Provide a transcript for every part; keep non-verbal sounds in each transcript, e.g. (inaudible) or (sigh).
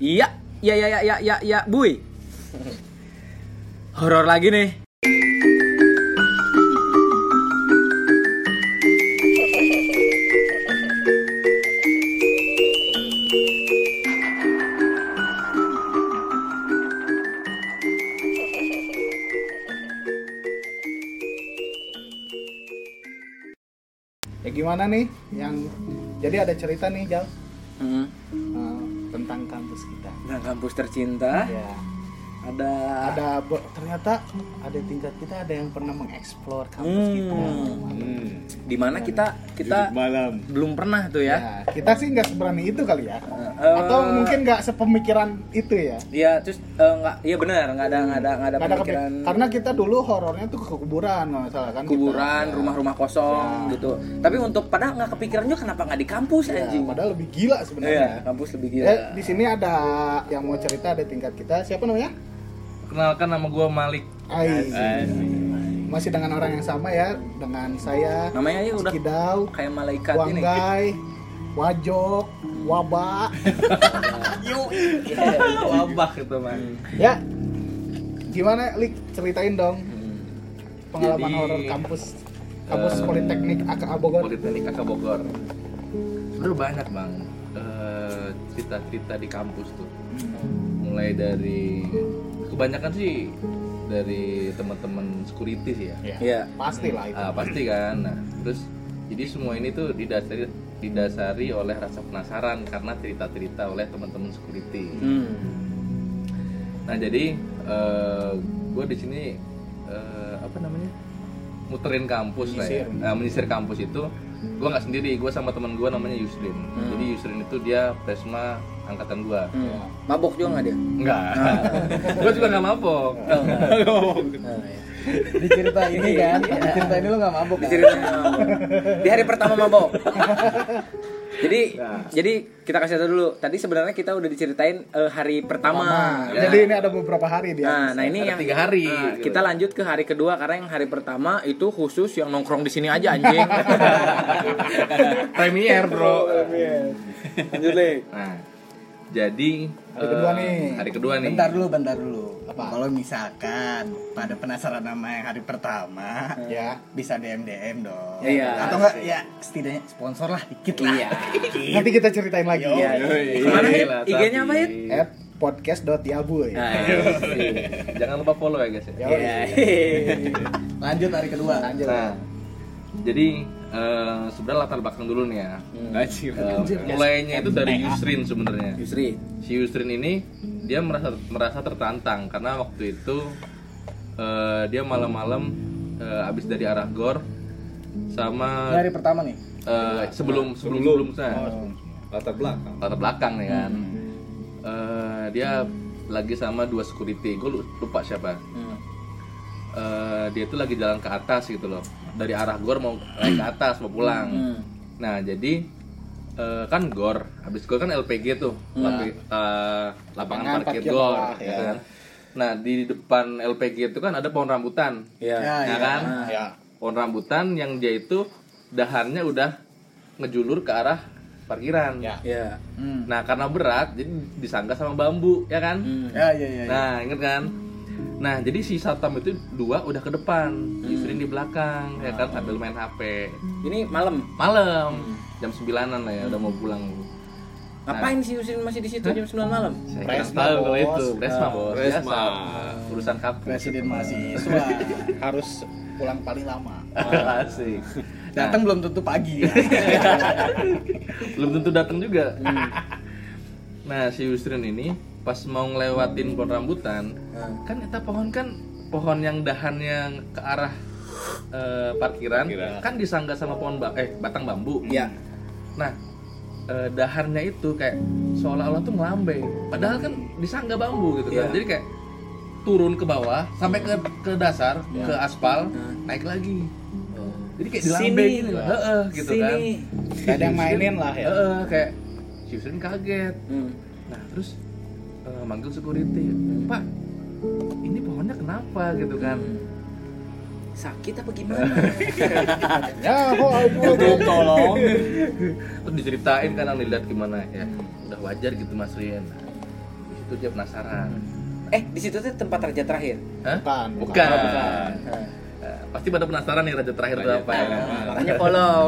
Iya, iya, iya, iya, iya, iya, Buy. Horor lagi nih. Ya gimana nih yang jadi ada cerita nih Jal Hmm. Tentang kampus kita. Nah, kampus tercinta. Ya, Ada ada ternyata ada tingkat kita ada yang pernah mengeksplor kampus Hmm. kita. Hmm. Di mana kita kita malam. belum pernah tuh Ya, ya. kita sih nggak seberani itu kali ya. Eh, Atau mungkin nggak sepemikiran itu ya. Iya, terus eh, nggak, iya benar, nggak ada nggak ada nggak ada Nggak ada pemikiran kepik- karena kita dulu horornya tuh ke kuburan nggak salah kan. kita. kuburan, Ya. rumah-rumah kosong Ya. gitu. Tapi untuk padahal nggak kepikiran juga kenapa nggak di kampus Ya, anjing. padahal lebih gila sebenarnya. kampus lebih gila. Ya, di sini ada yang mau cerita ada tingkat kita. Siapa namanya? Kenalkan nama gue Malik. Ai. Masih dengan orang yang sama ya, dengan saya. Namanya aja udah Skidau, kayak malaikat ini. Wanggai, Wajok, Waba. (laughs) (laughs) Wabah itu man. ya. Gimana Lik ceritain dong pengalaman Jadi, horor kampus kampus eh, Politeknik AKA Bogor. Politeknik Kakak Bogor. Sebenarnya banyak bang eh, cerita-cerita di kampus tuh. Mulai dari kebanyakan sih dari teman-teman security sih ya. Ya, Iya. pasti lah itu. Ah, pasti kan. Nah, terus jadi semua ini tuh didasari didasari oleh rasa penasaran karena cerita-cerita oleh teman-teman security. Hmm. Nah jadi gue di sini eh, apa namanya muterin kampus lah ya, Menyisir. Nah, menyisir kampus itu gue nggak sendiri, gue sama teman gue namanya Yusrin. Jadi Yusrin itu dia presma angkatan gue. Hmm. Mabok juga nggak dia? Enggak, (laughs) gue juga nggak mabok. Oh. Oh, iya. di cerita ini kan di cerita ini lo nggak mabuk kan? Mabok. Di hari pertama mabok. (laughs) jadi Nah. jadi kita kasih tahu dulu. Tadi sebenarnya kita udah diceritain eh, hari pertama. Nah, Ya. Jadi ini ada beberapa hari dia. Nah, nah ini Ada yang tiga hari. Nah, kita lanjut ke hari kedua karena yang hari pertama itu khusus yang nongkrong di sini aja anjing. (laughs) Premier bro. lanjut lagi. Nah, jadi Hari kedua eh, nih. Hari kedua nih. bentar dulu bentar dulu Apa? kalau misalkan pada penasaran sama yang hari pertama Ya. bisa DM DM dong Iya. atau enggak ya setidaknya sponsor lah dikit lah Iya. (laughs) Nanti kita ceritain lagi. Ya. Ke mana, Hit? Gila, IG-nya apa? At podcast.yabu ya. Nah, iya. Jangan lupa follow ya guys ya. Ya, Iya. lanjut hari kedua Lanjut. Nah, jadi eh, sebenarnya latar belakang dulu nih ya. Eh, mulainya itu dari Yusrin sebenarnya. Yusri. Si Yusrin ini dia merasa merasa tertantang karena waktu itu eh, dia malam-malam eh, abis dari arah gor sama hari pertama nih eh, sebelum sebelum sebelum saya latar belakang latar belakang nih kan. Eh, dia lagi sama dua security, gue lupa siapa. Hmm. Eh, dia tuh lagi jalan ke atas gitu loh dari arah gor mau naik ke atas mau pulang Hmm. nah jadi eh, kan gor habis gor kan LPG tuh lapi- eh, lapangan parkir parkir gor gitu ya. kan nah di depan LPG itu kan ada pohon rambutan Iya. Ya, ya kan Ya. pohon rambutan yang dia itu dahannya udah ngejulur ke arah parkiran Ya. Iya. Hmm. nah karena berat jadi disangga sama bambu ya kan Hmm. ya ya ya, ya. Nah, inget kan? Nah, jadi si Satam itu dua udah ke depan, Yusrin di belakang, ya kan sambil main HP. Ini malam. Malam, jam 9-an lah ya, udah mau pulang. Ngapain sih Yusrin masih di situ jam 9 malam? Saya Presma, tahu kalau bos. itu. Presma, bos. Presma. Biasa. Urusan kampus. presiden mahasiswa (laughs) Harus pulang paling lama. Asik. (laughs) datang belum tentu pagi (laughs) Belum tentu datang juga. Nah, si Yusrin ini pas mau ngelewatin pohon rambutan, kan kita pohon kan pohon yang dahannya ke arah eh, parkiran, Parkiran. kan disangga sama pohon ba- eh batang bambu. Iya. Nah, eh, dahannya itu kayak seolah-olah tuh melambai. Padahal kan disangga bambu gitu kan. Iya. Jadi kayak turun ke bawah sampai ke ke dasar, Iya. ke aspal, Hmm. naik lagi. Jadi kayak Sini. dilambai gitu loh. Heeh, gitu kan. Sini. Gak ada yang mainin lah ya. Heeh, kayak si Yusrin kaget. Hmm. Nah, terus eh, manggil security. Pak, ini pohonnya kenapa gitu kan? Sakit apa gimana? (laughs) Ya, kok aduh. Terus diceritain kan yang dilihat gimana ya. Udah wajar gitu Mas Rian. itu dia penasaran Eh, di situ tuh tempat raja terakhir. Hah? Bukan, bukan, bukan. Nah, Eh, pasti pada penasaran nih raja terakhir itu Raja apa ya makanya follow.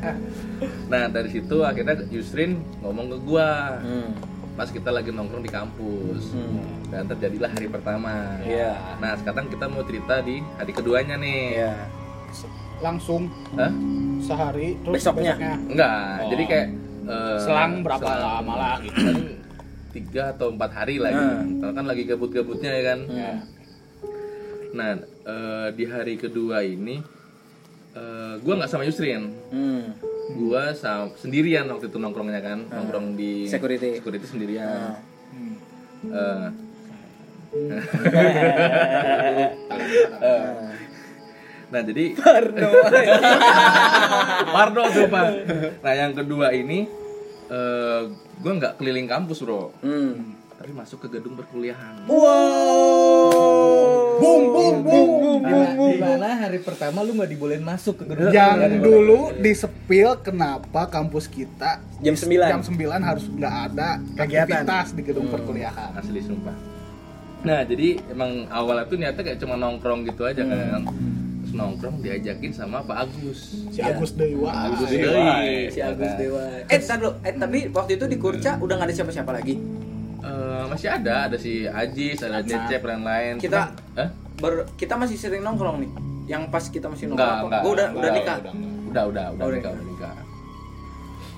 (laughs) nah dari situ akhirnya Yusrin ngomong ke gua Hmm. Pas kita lagi nongkrong di kampus Hmm. dan terjadilah hari pertama Iya. nah sekarang kita mau cerita di hari keduanya nih Iya. Langsung Hah? sehari terus Besoknya. enggak Oh. jadi kayak eh, Selang berapa selang- lama lah gitu. tiga atau empat hari lagi Hmm. karena kan lagi gabut-gabutnya ya kan Ya. nah eh, di hari kedua ini eh, gua nggak sama Yusrin Hmm. Gua sama, sendirian waktu itu nongkrongnya kan nongkrong di Security. security sendirian Hmm. Eh, (laughs) nah jadi Parno. (laughs) Parno tuh pak nah yang kedua ini eh gue nggak keliling kampus bro Hmm. tapi masuk ke gedung perkuliahan Wow. Bum bum bum. Di mana hari pertama lu nggak dibolehin masuk ke gedung Yang dulu di sepil kenapa kampus kita Jam 9. jam 9 harus nggak ada Kegiatan. aktivitas di gedung perkuliahan. asli sumpah nah jadi emang awalnya tuh niatnya kayak cuma nongkrong gitu aja kan terus nongkrong diajakin sama Pak Agus Si Agus Dewa. Agus Dewa. Si Agus Dewa. Eh, tar dulu. Eh, tapi waktu itu di Kurca udah nggak ada siapa-siapa lagi. Eh, masih ada ada si Ajis ada Cecep dan lain Kita- Hah? Baru kita masih sering nongkrong nih. Yang pas kita masih nongkrong. enggak. Gue udah Enggak, udah nikah. Udah, udah udah udah Oh, nikah udah nikah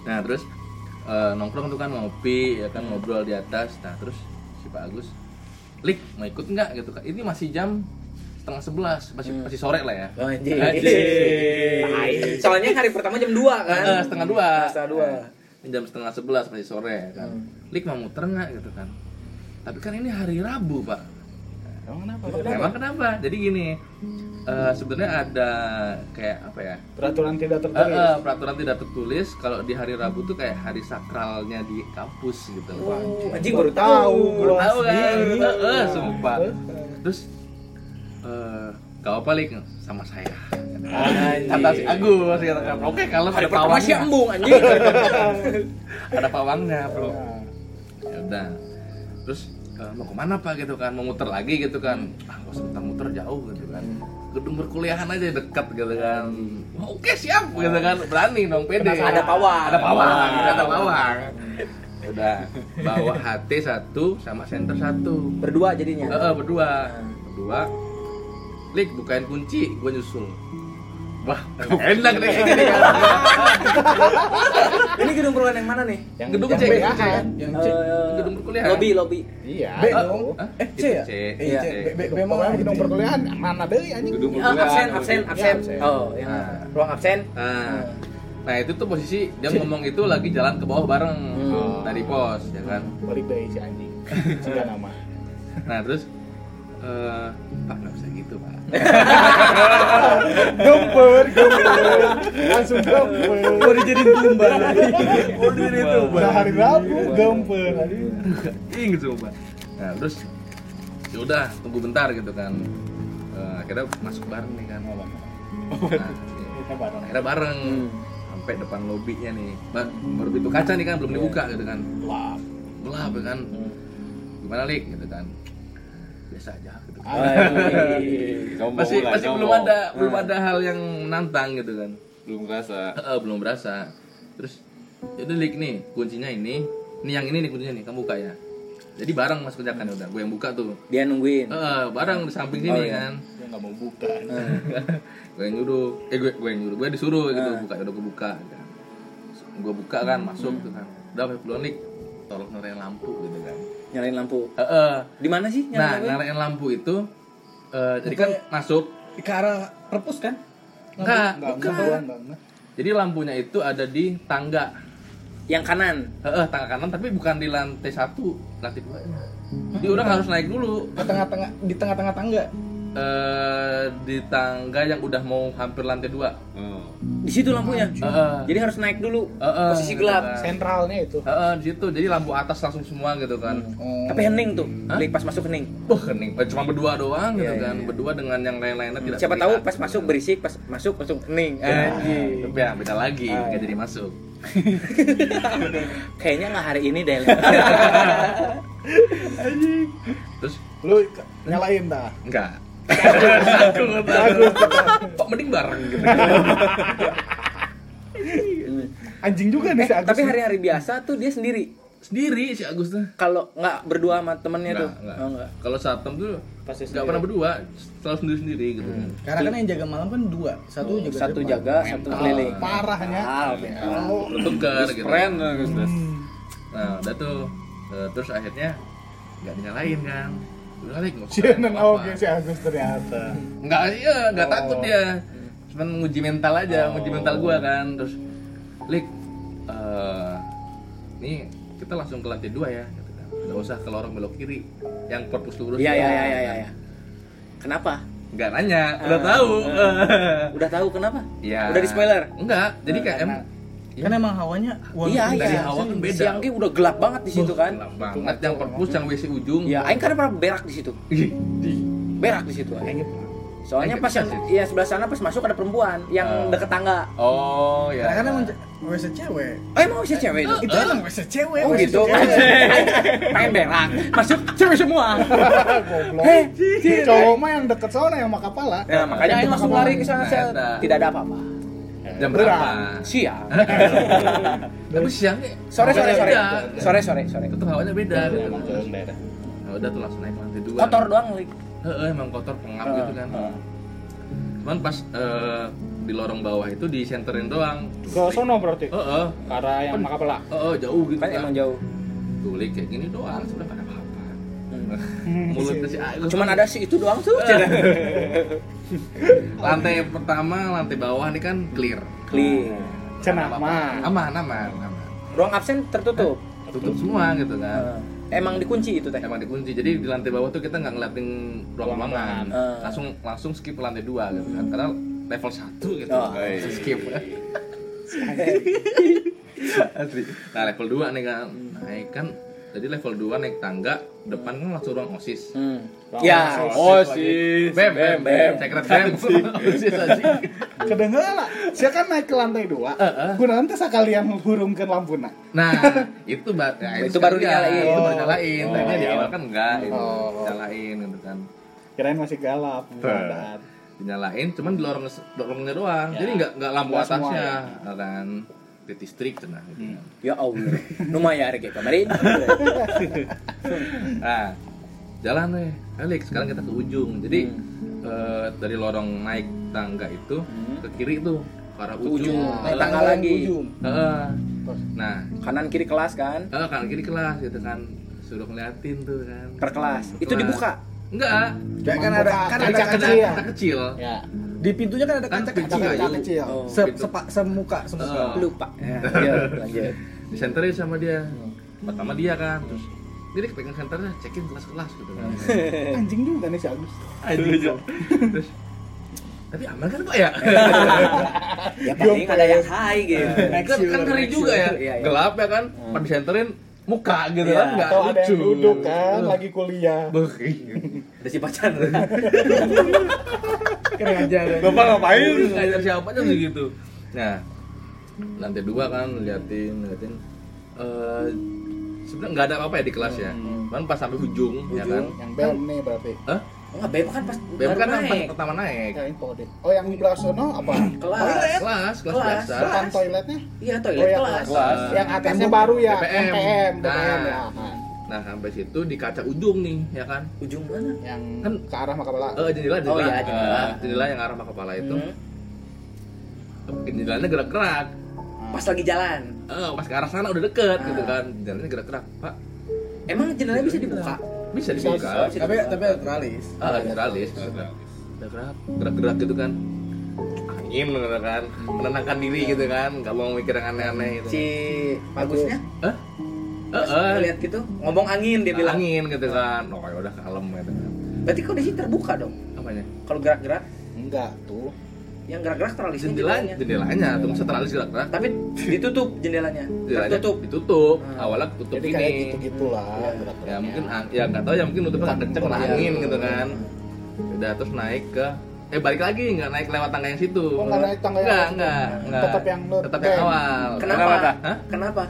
nah terus eh, nongkrong tuh kan ngopi ya kan ngobrol di atas nah terus si Pak Agus Lik mau ikut nggak gitu kan ini masih jam setengah sebelas masih masih sore lah ya Oh. Soalnya hari pertama jam 2 kan. Eh, setengah dua Setengah dua. Jam setengah sebelas masih sore ya kan Lik mau muter nggak gitu kan tapi kan ini hari Rabu pak Emang kenapa? Emang kenapa? Jadi gini, eh, sebenarnya ada kayak apa ya? Peraturan tidak Eh, tertulis. eh, peraturan tidak tertulis kalau di hari Rabu tuh kayak hari sakralnya di kampus gitu. Oh, anjing baru tahu. Baru gua. tahu kan? Eh, eh, sumpah. Terus eh gak apa sama saya. Kata si Agus katakan, oke kalau ada sih pawangnya. embung anjing. (laughs) ada pawangnya, Bro. Ya. Udah. Terus eh, mau ke mana pak gitu kan mau muter lagi gitu kan ah gak usah muter-muter jauh gitu kan gedung perkuliahan aja dekat gitu kan "Oh, oke siap gitu kan berani dong pede Ada pawang. ada pawang ada pawang Ya udah bawa HT satu sama center satu Berdua jadinya. Eh, eh, berdua berdua Lik bukain kunci gue nyusul wah enak deh ini kan Ini gedung perumahan yang mana nih? Yang gedung yang C B kan? Yang Eh, C. gedung perkuliahan Lobby, lobby. Iya. B Eh, dong. Hah? Eh, C ya? C. Iya. C. B, B, emang gedung perkuliahan mana deh anjing? Gedung Ah, absen, absen, Ya, absen. Oh, yang Nah. ruang absen. Nah, nah itu tuh posisi dia ngomong itu lagi jalan ke bawah bareng Hmm. dari pos, ya kan. Balik deh si anjing. Jika nama. Nah terus, eh Pak nggak bisa gitu Pak. Gemper, gemper. Langsung gemper. Mau dijadiin tumbal. Udah hari Rabu, gemper. Ing gitu Pak. Nah terus, ya udah tunggu bentar gitu kan. Eh, akhirnya masuk bareng nih kan. Nah, Kita bareng. akhirnya bareng Hmm. sampai depan lobinya nih. Ba- Baru pintu kaca nih kan belum dibuka gitu kan. Wah. Gelap ya kan. Gimana lik gitu kan. Biasa aja. Masih masih belum ada belum ada hal yang menantang gitu kan? Belum kerasa Heeh, belum berasa. Terus jadi lik nih kuncinya ini. Ini yang ini nih kuncinya nih kamu buka ya. Jadi bareng mas kerjakan udah gue yang buka tuh. Dia nungguin. Heeh, bareng di samping sini Oh, iya. kan. Dia nggak mau buka. (laughs) gue yang nyuruh. Eh gue gue yang nyuruh. Gue disuruh gitu Ah. buka udah gue buka kan. gue buka kan masuk gitu kan. Udah peluang lik. Tolong nyalain lampu gitu kan Nyalain lampu. Heeh. Di mana sih nah nyalain lampu? nyalain lampu itu eh, jadi kan masuk Ke arah perpus kan? enggak Enggak, bukan. Jadi lampunya itu ada di tangga. Yang kanan. Heeh, tangga kanan tapi bukan di lantai satu, lantai dua. Jadi orang harus naik dulu Ke tengah-tengah di tengah-tengah tangga. Eh di tangga yang udah mau hampir lantai dua. oh. Di situ lampunya. Heeh. Jadi harus naik dulu. Heeh, Posisi gitu gelap. kan. Sentralnya itu. Heeh, di situ. Jadi lampu atas langsung semua gitu kan. Oh. Tapi hening tuh. Hah? Pas masuk hening. Wah, kening. Eh, Cuma berdua doang gitu Iya, kan. iya. Berdua dengan yang lain-lainnya tidak Siapa tahu pas masuk berisik, pas masuk langsung hening. Ya, tapi ya beda lagi, Ah, nggak iya. jadi masuk. (laughs) Kayaknya nggak hari ini deh. (laughs) terus Lu nyalain dah. enggak aku nggak tahu kok mending bareng gitu Anjing juga nih si Agus. Tapi hari-hari biasa tuh dia sendiri. sendiri si Agus tuh Kalau nggak berdua sama temennya tuh. enggak, enggak. Oh, enggak. kalau satem tuh Pasti nggak sendiri. pernah berdua selalu sendiri sendiri gitu Karena kan yang jaga malam kan dua, satu jaga Satu depan. jaga, satu keliling. Parahnya. Ah, mental. Oh, tuker gitu Friend Gus. nah udah tuh Eh, terus akhirnya nggak dinyalain kan kali nggak Cienan apa-apa. oke si Agus ternyata. nggak iya nggak Oh. takut dia cuman nguji mental aja nguji mental gua kan terus lik eh nih kita langsung ke lantai dua ya gitu kan. nggak usah ke lorong belok kiri yang perpus lurus Iya iya iya iya iya. Kenapa? nggak nanya udah Ah. tahu Udah tahu kenapa? Iya. Udah di spoiler. enggak jadi kayak em Kan emang hawanya walaupun Iya dari iya. awal kan beda. Siang udah gelap banget di situ kan. gelap banget yang perpus yang WC ujung Ya, aing kan pernah berak di situ. Berak di situ. aing. Soalnya pas yang ya sebelah sana pas masuk ada perempuan yang Ah. deket tangga. oh ya Karena kan emang WC cewek. Oh, emang masih cewek itu? Itu emang WC cewek. Oh WC gitu. Pengen berak. Masuk cewek semua. (laughs) Goblok. Heh, Cowok mah yang deket sana yang makapala. Ya, makanya aing langsung lari ke sana. Sel. ada. Tidak ada apa-apa. Jam berapa Siang. (laughs) tapi siang nih Sore sore sore. Sore sore sore. tetap hawanya beda gitu nah, udah tuh langsung naik lantai dua Kotor doang, Lik. Heeh, emang kotor pengap gitu kan cuman pas eh, di lorong bawah itu disenterin doang Ke sono berarti. Heeh, Ke arah yang makapala. heeh, jauh gitu Kan emang jauh. tulik kayak gini doang sudah pada Cuman ada si itu doang tuh. (laughs) lantai pertama lantai bawah ini kan clear Clear. Cenah mah. aman aman aman Ruang absen tertutup. tutup semua gitu kan Eh, Emang dikunci itu teh. emang dikunci jadi di lantai bawah tuh kita nggak ngeliatin ruang ruangan Eh. langsung langsung skip lantai dua gitu kan karena level satu gitu Oh. Langsung skip (laughs) Asli. nah level 2 nih kan naik kan jadi level 2 naik tangga depan kan langsung ruang osis Hmm. Ruang Ya, osis. oh bem bem bem secret bem (laughs) osis aja Kedengeran lah. Saya kan naik ke lantai dua. Gunaan teh sakalian hurungkeun lampuna. nah itu ba- ya, Itu baru sekalian. dinyalain. itu baru nyalain Oh. Tadinya di awal kan enggak itu Oh. nyalain gitu kan Kirain masih galap. dinyalain cuman di lorong lorongnya doang jadi nggak nggak lampu Nggak semua, atasnya kan di listrik cenah gitu kan. Ya Allah. Lumayan kayak kemarin. nah (laughs) jalan nih Alex sekarang kita ke ujung jadi eh, dari lorong naik tangga itu ke kiri tuh ke arah Ke ujung, ujung. Naik tangga lagi. eh. nah Kanan kiri kelas kan. eh, kanan kiri kelas gitu kan suruh ngeliatin tuh kan Per kelas. Itu dibuka. enggak Kayak kan ada kan ada kecil. kaca kecil Ya. Di pintunya kan ada Kan kaca pintu kecil. Kaca kecil. Oh. Se, sepa- semuka semuka. Eh. Lupa. Ya, ya, lanjut. disenterin sama dia pertama dia kan terus dia pegang senternya cekin kelas-kelas gitu kan (laughs) Anjing juga nih si Agus. terus tapi aman kan pak ya (laughs) Ya paling ada yang high gitu. kan, kan ngeri juga ya Iya, iya. gelap ya kan pas disenterin muka gitu Iya. kan nggak Atau ada lucu yang duduk kan lagi kuliah. Ada si pacar. (laughs) Aja. bapak ngapain ngajar siapa aja sih gitu nah lantai dua kan liatin liatin eh sebenarnya nggak ada apa-apa ya di kelas ya kan pas sampai ujung, ya kan Yang bem nih berarti. Hah? Enggak, Beb kan pas Bem kan naik. pertama naik Ya info deh. Oh yang di belah sono apa? (clears throat) Kelas. kelas kelas Kelas. biasa Depan toiletnya? Iya, Oh toilet yang kelas. Kelas. Yang atasnya baru ya, BPM. BPM Nah. ya. Nah sampai situ di kaca ujung nih ya kan Ujung mana? Yang Kan- ke arah Makapala. Eh jendela jendela Oh, iya, jendela. Eh, jendela yang arah kepala itu Hmm. jendelanya gerak-gerak Pas lagi jalan. Eh, pas ke arah sana udah deket Ah. gitu kan jendelanya gerak-gerak pak Emang jendelanya bisa dibuka? bisa Bisa, dibuka bisa. Tapi tapi teralis. ah generalis gerak gerak-gerak gitu kan angin gitu kan menenangkan diri gitu kan nggak mau mikir yang aneh-aneh gitu Si bagusnya Hah? Eh, pas eh, ngeliat gitu ngomong angin dia bilang. angin gitu kan oh ya udah kalem gitu kan Berarti kondisi terbuka dong. apanya Kalau gerak-gerak, Enggak tuh. yang gerak-gerak teralisnya jendelanya jendelanya. jendelanya tuh masa teralis gerak-gerak Tapi ditutup jendelanya. jendelanya Tertutup. ditutup Hmm. awalnya tutup Jadi ini kayak gitu-gitulah Iya. gerak-geraknya. ya mungkin ya nggak tahu ya mungkin nutupnya kenceng kena Iya. angin gitu kan udah terus naik ke eh balik lagi nggak naik lewat tangga yang situ Oh, nggak naik tangga yang nggak situ. nggak nggak Tetap yang tetap yang awal Kenapa? Kenapa? Hah? Kenapa?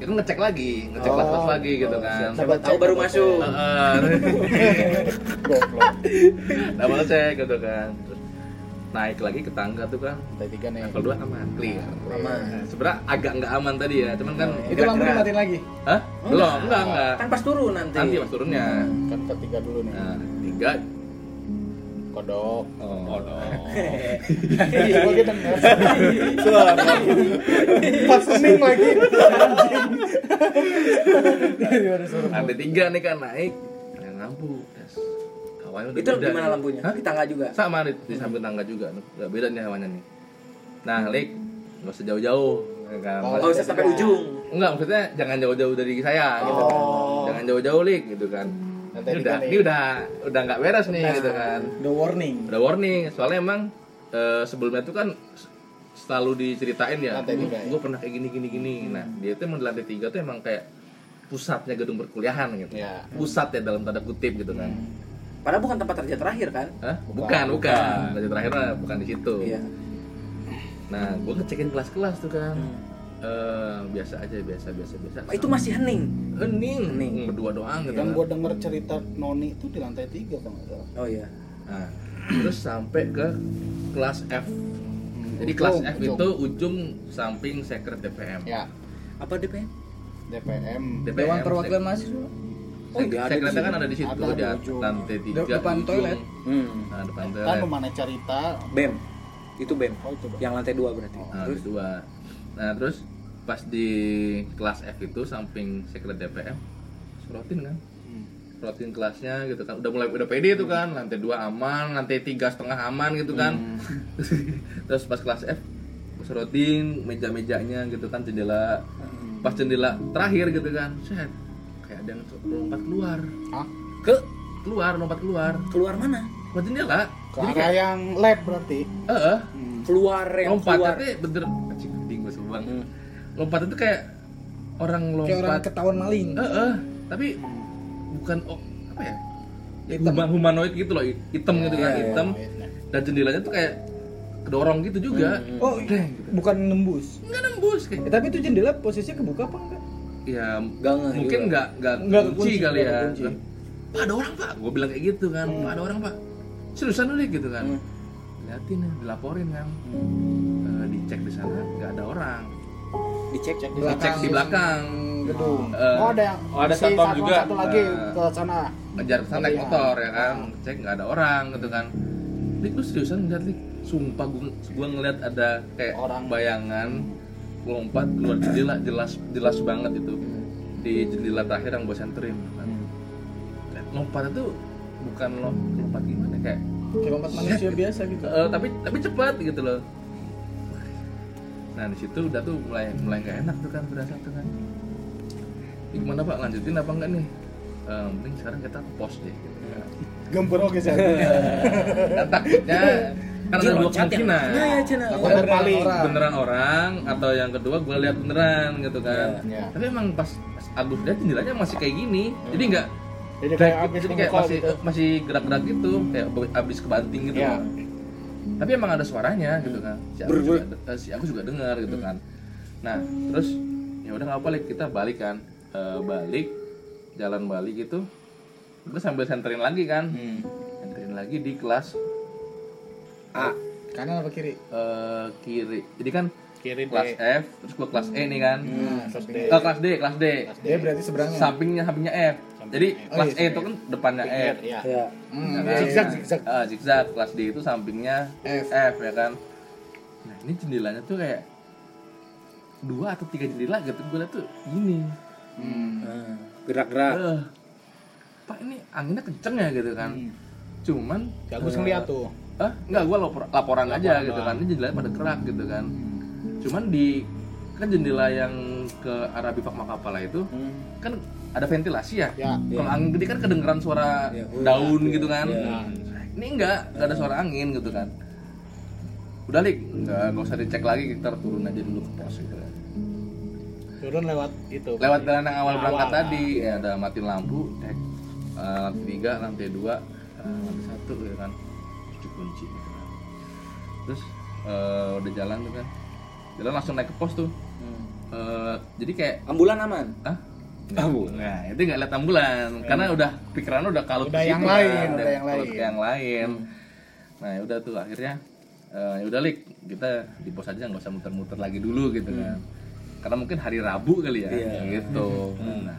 Itu ngecek lagi ngecek Oh, kelas lagi gitu oh, kan Siapa tahu baru masuk. Heeh. Goblok. double cek gitu kan Terus naik lagi ke tangga tuh kan Lantai tiga nih. level 2 aman clear Aman. Nah, sebenarnya agak nggak aman tadi ya cuman kan Itu lampu dimatiin lagi. Hah? belum enggak enggak Kan pas turun nanti. nanti pas turunnya Kan ketiga dulu nih. nah tiga Kodok. oh, denger. (laughs) Suara. Pas hening lagi. lantai tiga nih kan naik yang lampu Itu beda di mana nih. lampunya? Hah? Di tangga juga. sama di, di samping tangga juga udah beda nih hawanya nih nah lik nggak usah jauh-jauh kan Oh, Oh, usah sampai ujung. enggak maksudnya jangan jauh-jauh dari saya gitu kan Oh. jangan jauh-jauh lik gitu kan Ini udah ini udah udah nggak beres nih gitu kan The warning. udah warning soalnya emang eh, sebelumnya itu kan selalu diceritain ya tiga, ya? gue pernah kayak gini gini gini nah dia tuh emang di lantai tiga tuh emang kayak pusatnya gedung perkuliahan gitu Ya. pusat ya dalam tanda kutip gitu kan Padahal bukan tempat kerja terakhir kan? Hah? Bukan, bukan bukan lantai terakhir bukan di situ Iya. nah gue ngecekin kelas-kelas tuh kan Hmm. Eh, biasa aja biasa biasa biasa Pak, itu masih hening. hening Hening. berdua doang gitu Yang kan gua denger cerita Noni itu di lantai tiga kan. Oh iya. Nah, terus sampai ke kelas F. Jadi Ujung, kelas F ujung. itu ujung samping secret DPM. Ya, Apa DPM? DPM. Dewan Perwakilan Mahasiswa. Oh, ada di Secretnya kan ada di situ Ada di lantai tiga Depan ujung. toilet. Hmm. Nah, depan Kan toilet. lu mana cerita BEM. Itu BEM. Oh, itu Bang. Yang lantai dua berarti. Nah, Terus kedua. Nah, terus pas di kelas F itu samping secret DPM sorotin kan Hmm. sorotin kelasnya gitu kan udah mulai udah pede itu kan lantai dua aman lantai tiga setengah aman gitu kan (laughs) terus pas kelas F sorotin meja-mejanya gitu kan jendela pas jendela terakhir gitu kan set kayak ada yang lompat keluar Hah? ke keluar lompat keluar keluar mana? lewat jendela Ke jadi arah kayak yang lab berarti. eh eh, Hmm. Keluar yang lompat keluar. tapi bener sebang Hmm. lompat itu kayak orang Kayak orang lompat ketahuan maling. eh eh, tapi bukan oh, apa ya Hitam. Human, humanoid gitu loh hitam gitu kan iya, hitam iya. dan jendelanya tuh kayak kedorong gitu juga Hmm. Oh, Deng, gitu. bukan nembus. nggak nembus kayak Eh, tapi itu jendela posisinya kebuka apa enggak? ya Nggak ngeh mungkin nggak nggak kunci kali ya kekunci. Kan, pak ada orang pak gue bilang kayak gitu kan pak ada orang pak seriusan lu Lik?" gitu kan Hmm. liatin ya dilaporin kan Eh, dicek di sana nggak ada orang Dicek. Cek dicek di belakang gedung. Eh, oh, ada yang oh, ada satpam satu- juga. Satu lagi Nah. ke sana. ngejar ke sana naik Iya. motor ya kan cek nggak ada orang gitu kan Lik lu seriusan ngeliat Lik sumpah gua, gua ngeliat ada kayak Orang. bayangan lompat keluar jendela jelas jelas banget itu di jendela terakhir yang gua senterin kan. Kayak lompat itu bukan lo lompat gimana kayak Kayak lompat manusia biasa gitu. eh, tapi tapi cepat gitu loh nah di situ udah tuh mulai mulai nggak enak tuh kan berasa tuh kan Ini gimana pak lanjutin apa enggak nih Eh, mending sekarang kita ke pos deh gitu. Gempur oke sih. takutnya kan ada dua kemungkinan Nah, ya Cina. Takut Ya. berpaling. orang. beneran orang atau yang kedua gue lihat beneran gitu kan Iya. tapi emang pas, pas Agus lihat jendelanya masih kayak gini jadi nggak Jadi kayak kayak, abis jadi kayak masih gitu. masih gerak-gerak gitu kayak abis kebanting gitu Iya. Tapi emang ada suaranya gitu kan si Ber- juga, eh, si Agus juga dengar gitu kan nah terus ya udah nggak apa Lik, kita balik kan Eh, balik jalan balik gitu gue sambil senterin lagi kan Hmm. senterin lagi di kelas A. Kanan apa kiri? eh, kiri jadi kan Kiri kelas D. F terus gua kelas E nih kan Nah, terus D. Eh, kelas D kelas D Dia berarti seberangnya. sampingnya sampingnya F jadi Oh, kelas iya, E itu kan depannya F Iya. Ya. Hmm, Ya iya, kan? Zigzag iya. zigzag. Zigzag kelas D itu sampingnya F. F ya kan nah ini jendelanya tuh kayak dua atau tiga jendela gitu gue liat tuh gini Hmm. Nah, Gerak-gerak. Eh, pak ini anginnya kenceng ya gitu kan Hmm. cuman Si Agus ngeliat tuh. ah nggak gue lapor, laporan aja Laporan gitu doang. kan ini jendelanya pada kerak gitu kan cuman di kan jendela yang ke arah bifak makapala itu Hmm. kan ada ventilasi ya Ya. kalau angin gede kan kedengeran suara Iya. daun gitu kan Iya. ini enggak enggak ada suara angin gitu kan udah lik enggak nggak usah dicek lagi kita turun aja dulu ke pos gitu kan Turun lewat itu. lewat jalan yang awal Awal, berangkat nah. tadi ya ada matiin lampu cek Eh, lantai tiga lantai dua eh, lantai satu ya kan cuci kunci gitu kan. terus eh, udah jalan tuh kan jalan langsung naik ke pos tuh Hmm. Eh, jadi kayak Ambulan aman. ah Nah, itu nggak lihat ambulan karena udah pikiran udah kalut Udah ke yang situ lain, kan, udah yang lain. yang lain. Nah, ya udah tuh akhirnya eh, ya udah lik kita di pos aja nggak usah muter-muter lagi dulu gitu kan. Karena mungkin hari Rabu kali ya, Iya. gitu. Nah,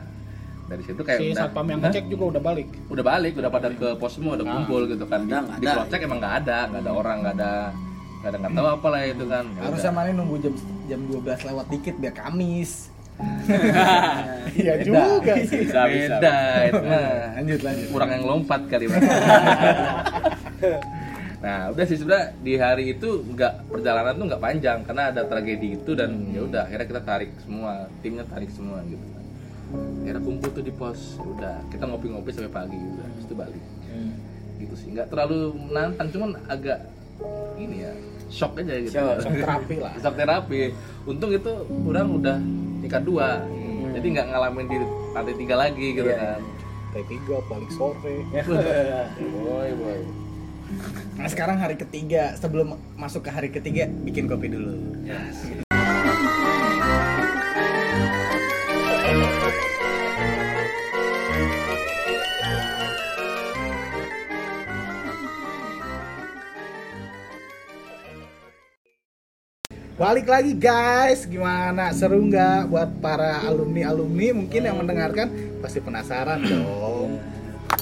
dari situ kayak Si udah satpam yang ngecek juga udah balik. udah balik, udah pada ke pos semua, udah kumpul gitu kan. Di, di emang nggak ada, nggak ada orang, nggak ada nggak ada nggak tahu apa lah itu kan. Ya Harus udah. sama ini nunggu jam jam 12 lewat dikit biar Kamis. (laughs) Iya juga sih. Bisa, bisa. beda itu mah. Lanjut lanjut. kurang yang lompat kali Mas. (laughs) nah udah sih sebenarnya di hari itu nggak perjalanan tuh nggak panjang karena ada tragedi itu dan ya udah akhirnya kita tarik semua timnya tarik semua gitu kan akhirnya kumpul tuh di pos Ya udah kita ngopi-ngopi sampai pagi udah habis itu balik Hmm. gitu sih nggak terlalu menantang cuman agak ini ya shock aja gitu Shock. Shock terapi lah. shock terapi untung itu orang udah tingkat dua jadi nggak ngalamin di lantai tiga lagi gitu Iya. kan T3 balik sore. (laughs) boy boy Nah sekarang hari ketiga sebelum masuk ke hari ketiga bikin kopi dulu. Balik lagi guys, gimana seru nggak buat para alumni alumni mungkin yang mendengarkan pasti penasaran dong.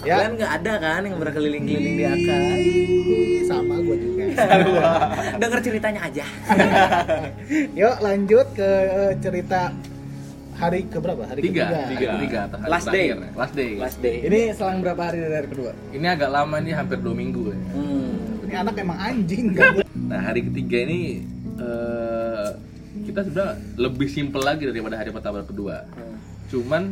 Ya, Kalian nggak ada kan yang berkeliling-keliling di Akai? Sama gue juga. Dengar ceritanya aja. (laughs) Yuk lanjut ke eh, cerita hari ke berapa? Hari tiga ketiga. tiga tiga atau hari Last day. terakhir ya. last day Last day. Ini selang berapa hari dari hari kedua? ini agak lama nih hampir dua minggu ya. Hmm. Ini anak emang anjing kan? (laughs) nah hari ketiga ini eh, kita sebenarnya lebih simpel lagi daripada hari pertama dan kedua Hmm. cuman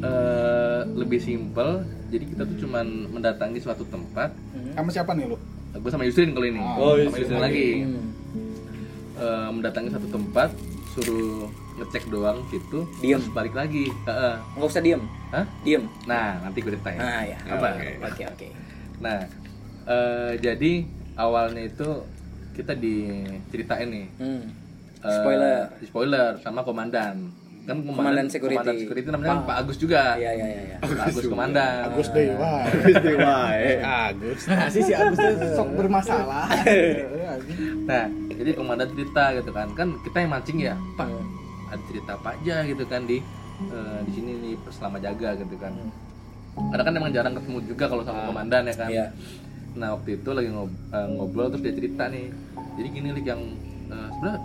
eh, lebih simpel jadi kita tuh cuman mendatangi suatu tempat Sama siapa nih lu? gue sama Yusrin kalau ini Oh, sama Yusrin Yusrin lagi Hmm. Eh, mendatangi satu tempat suruh ngecek doang situ Diem. terus balik lagi Heeh. Nggak usah diem. Hah? Diem. nah nanti gue ceritain Nah ya. apa Oke oke. Nah, eh, jadi awalnya itu kita diceritain nih. Hmm. eh, Spoiler. di spoiler sama komandan. Kan Komandan security. Komandan security namanya Pak. Pak Agus juga. Iya iya iya. iya. Pak Agus komandan. Agus Dewa. Agus. Masih (laughs) si Agus tuh sok bermasalah. (laughs) Nah, jadi komandan cerita gitu kan. Kan kita yang mancing ya, Pak. Hmm. Ada cerita apa aja gitu kan di eh, di sini nih selama jaga gitu kan. Karena kan emang jarang ketemu juga kalau sama komandan ya kan. Iya. Nah waktu itu lagi ngob- eh, ngobrol terus dia cerita nih. Jadi gini lik yang eh, sebenarnya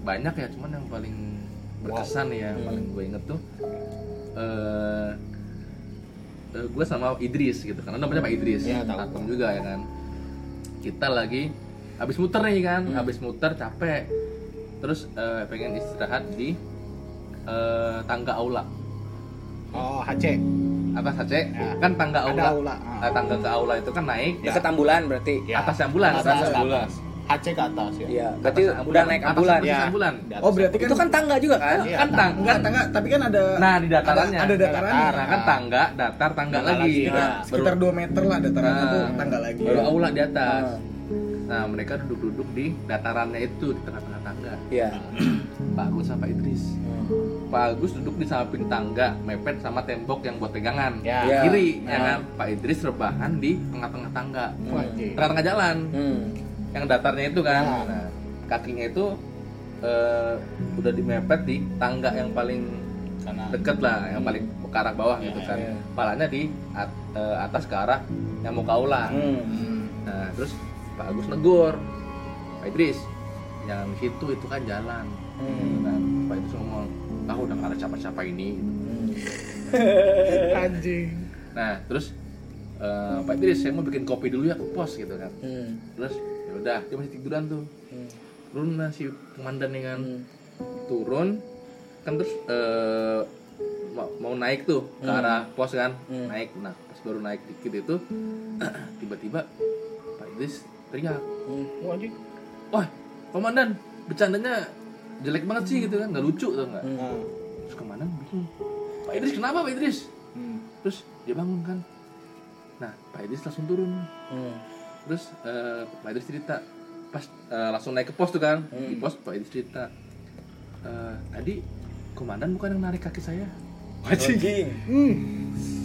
banyak ya, cuman yang paling berkesan nih ya, yang paling gue inget tuh eh eh, gue sama Idris gitu karena namanya Pak Idris, Iya, tahu. Juga ya kan. Kita lagi habis muter nih kan, habis muter capek, terus eh, pengen istirahat di eh, tangga aula Oh, HC. Atas Aceh Ya. kan tangga aula, aula, ah. eh, tangga ke aula itu kan naik Dekat ambulan berarti. Ya. atas ambulan Atas, atas atas. ambulan HC ke atas ya. Iya. Berarti Atas udah naik Atas ambulan. atas Ya. ambulan. Oh berarti kan Itu kan tangga juga kan? Iya. kan tang enggak tangga, tapi kan ada nah di datarannya ada, ada datarannya. nah kan tangga datar tangga Tangga lagi. Sekitar, Nah, sekitar 2 meter lah datarannya Nah. tuh tangga lagi. baru aula di atas Ah. nah mereka duduk-duduk di datarannya itu di tengah-tengah tangga Iya. Pak Agus sama Pak Idris Hmm. Pak Agus duduk di samping tangga mepet sama tembok yang buat pegangan Ya. Ya. kiri ya Ah. kan Pak Idris rebahan di tengah-tengah tangga anjing. tengah-tengah jalan Hmm. yang datarnya itu kan Ya. nah, kakinya itu eh, udah dimepet di tangga yang paling Karena deket lah yang paling ke arah bawah Ya, gitu kan ya. palanya di at- eh, atas ke arah yang mau ke aula Hmm. nah terus Pak Agus negur Pak Idris jangan di situ itu kan jalan Hmm. nah, Pak Idris ngomong ah udah nggak ada siapa-siapa ini (laughs) anjing. nah terus eh, Pak Idris saya mau bikin kopi dulu ya ke pos gitu kan Hmm. terus ya udah dia masih tiduran tuh Hmm. turun lah si komandan kan Hmm. turun kan terus eh, mau, naik tuh ke Hmm. arah pos kan Hmm. naik nah pas baru naik dikit itu (clears throat) tiba-tiba Pak Idris teriak Hmm. Wah, anjing. wah komandan bercandanya jelek banget sih gitu kan nggak lucu tuh nggak Hmm. Nah. terus komandan bingung Pak Idris kenapa Pak Idris Hmm. terus dia bangun kan nah Pak Idris langsung turun Hmm. terus eh, Pak Idris cerita pas eh, langsung naik ke pos tuh kan Hmm. di pos pak itu cerita "Eh, tadi komandan bukan yang narik kaki saya Anjing. Hmm.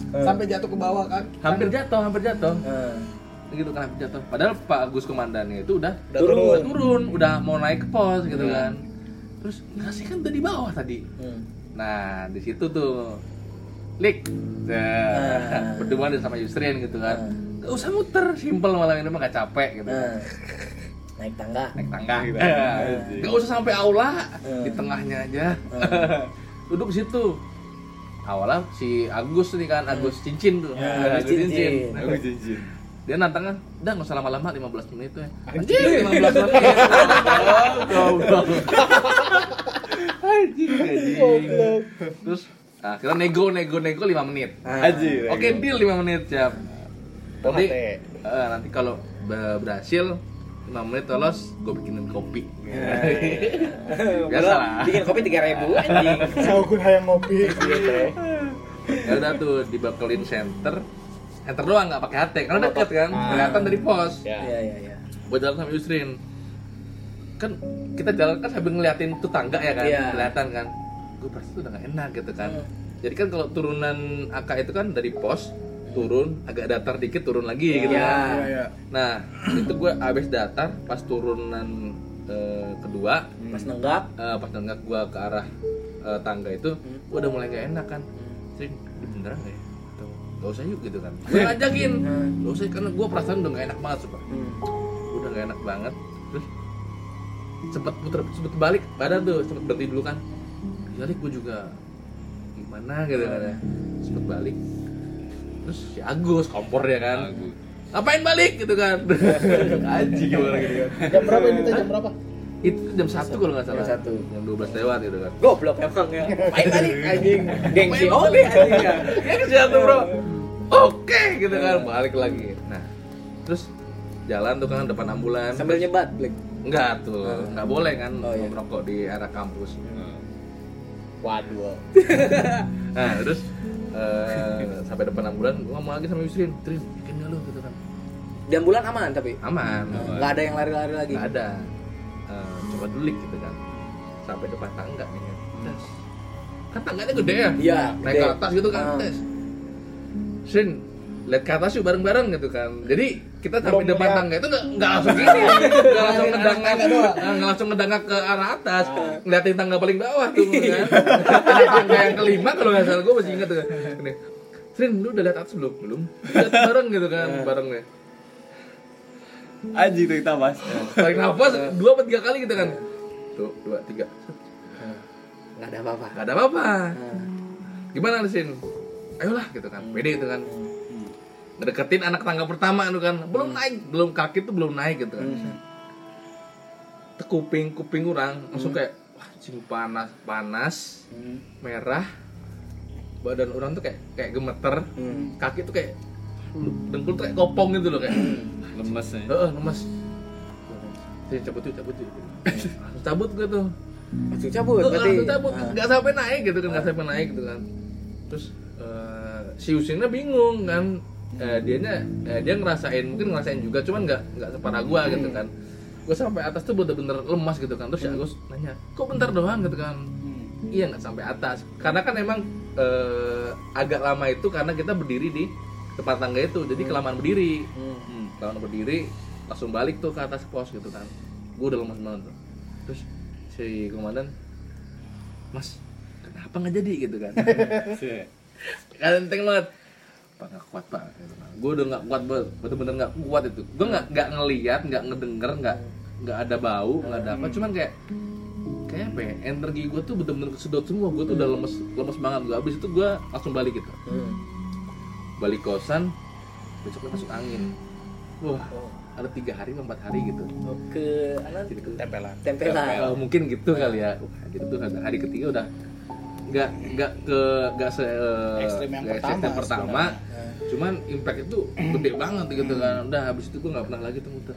Sampai jatuh ke bawah kan. hampir jatuh hampir jatuh Eh, gitu kan hampir jatuh padahal pak Agus komandannya itu udah Udah Turun. udah turun udah mau naik ke pos gitu Hmm. kan terus ngasih kan udah di bawah tadi hmm. nah di situ tuh lik nah, Ah. (laughs) berdua sama Yusrin gitu kan Ah. gak usah muter simple malam ini mah gak capek gitu Eh, naik tangga. naik tangga Gitu. Eh, gak usah sampai aula Hmm. di tengahnya aja Hmm. (laughs) duduk di situ awalnya si Agus nih kan Agus cincin tuh Ya, Agus Cincin. Agus cincin dia nantangnya udah nggak usah lama-lama 15 menit tuh ya (laughs) Anjing. anjing 15 menit goblok anjing anjing terus ah, kita nego nego nego 5 menit Ah. Anjing. oke deal 5 menit siap nanti eh, nanti kalau be- berhasil 5 menit lolos gue bikinin kopi Biasa lah. Bikin kopi 3000 anjing. Saya ukur hayang ngopi gitu. ya udah tuh dibekelin center center doang nggak pakai HT karena deket kan Ah. kelihatan dari pos Ya. Iya, iya, iya. gue jalan sama Yusrin kan kita jalan kan sambil ngeliatin tuh tangga ya kan Iya. kelihatan kan gue pasti tuh udah gak enak gitu kan Hmm. jadi kan kalau turunan AK itu kan dari pos turun agak datar dikit turun lagi gitu Iya. kan Iya, iya. nah itu gue abis datar pas turunan eh, kedua Pas nenggak. eh, pas nengak gue ke arah eh, tangga itu gue udah mulai gak enak kan Sering, ini beneran gak ya? Gak usah yuk gitu kan. (laughs) Gue ngajakin. Hmm. gak usah karena gue perasaan udah gak enak banget sumpah. Hmm. udah gak enak banget. Terus sempet puter sempet balik. Badan tuh sempet berhenti dulu kan. Jadi gue juga gimana gitu kan ya. Sempet balik. Terus si Agus kompor dia kan ngapain balik gitu kan? (laughs) Anjing gimana gitu kan? Jam berapa ini? Jam berapa? Itu jam satu kalau nggak salah Jam satu. jam 12 lewat gitu kan Goblok emang ya. Main balik (laughs) anjing. Gengsi oke anjing ya. ya ke situ bro oke gitu kan balik lagi nah terus jalan tuh kan depan ambulan Sambil nyebat, Blik. enggak tuh nggak boleh kan Oh, iya. merokok di area kampus Waduh. (laughs) nah terus eh, sampai depan ambulan gua ngomong lagi sama Yusrin Trin bikin nggak lu gitu kan Di ambulan aman tapi. aman Enggak ada yang lari-lari lagi. nggak ada Coba dulu gitu kan. Sampai depan tangga nih kan tes kan tangganya gede ya? Iya, naik ke atas gitu kan Ah. tes. Srin lihat ke atas yuk bareng-bareng gitu kan. Jadi kita sampai Belum depan lihat. tangga itu nggak langsung gini nggak langsung (laughs) ngedangak nggak langsung ngedangak ke arah atas. Ngeliatin tangga paling bawah tuh (laughs) kan. Tangga yang kelima kalau nggak salah. Gue masih ingat tuh. Ini Srin lu udah lihat atas belum? Belum. Lihat bareng gitu kan bareng nih Anjing tuh kita mas. tarik nafas dua atau tiga kali gitu kan? Tuh dua tiga. Enggak ada apa-apa. nggak ada apa-apa. Gimana di sini ayolah gitu kan. Pede gitu kan. Ngedeketin anak tangga pertama itu kan. Belum naik belum kaki tuh belum naik gitu kan. Tuh kuping kuping orang langsung kayak wah cing panas panas Hmm. merah. Badan orang tuh kayak kayak gemeter. Hmm. kaki tuh kayak dengkul tuh kayak kopong gitu loh kayak (clears throat) Lemes nih. Heeh, lemas. Cabut tuh, cabut (clears throat) tuh. Langsung cabut gue tuh. Langsung cabut Tuh, berarti. langsung cabut, Ah. nggak sampai naik gitu kan, nggak sampai naik gitu kan. Terus eh, si Usinnya bingung kan, eh, dianya eh, dia ngerasain, mungkin ngerasain juga, cuman nggak nggak separah gua gitu kan. Gue sampai atas tuh bener-bener lemas gitu kan. Terus si Agus nanya, kok bentar doang gitu kan? Iya nggak sampai atas, karena kan emang eh, agak lama itu karena kita berdiri di tempat tangga itu, jadi kelamaan berdiri. Hmm. lawan berdiri langsung balik tuh ke atas pos gitu kan. Gue udah lemas banget tuh. Terus si komandan mas kenapa nggak jadi? gitu kan. (laughs) Kan enteng banget. Pak nggak kuat pak gitu kan. gue udah nggak kuat banget bener-bener nggak kuat itu. Gue nggak nggak ngeliat nggak ngedenger nggak nggak ada bau nggak ada apa. Cuman kayak kayak apa ya energi gue tuh bener-bener kesedot semua. Gue tuh udah lemes lemes banget. Gue abis itu gue langsung balik gitu. Hmm. Balik kosan besoknya masuk angin. Wah ada tiga hari empat hari gitu. Oke, anak jadi tuh Tempelan. tempelan. Eh, mungkin gitu kali ya. Wah jadi tuh hari- ketiga udah nggak nggak ke nggak se Ekstrim yang pertama ekstrim pertama sebenarnya. cuman impact itu gede banget gitu kan. Udah habis itu gue nggak pernah lagi tuh muter.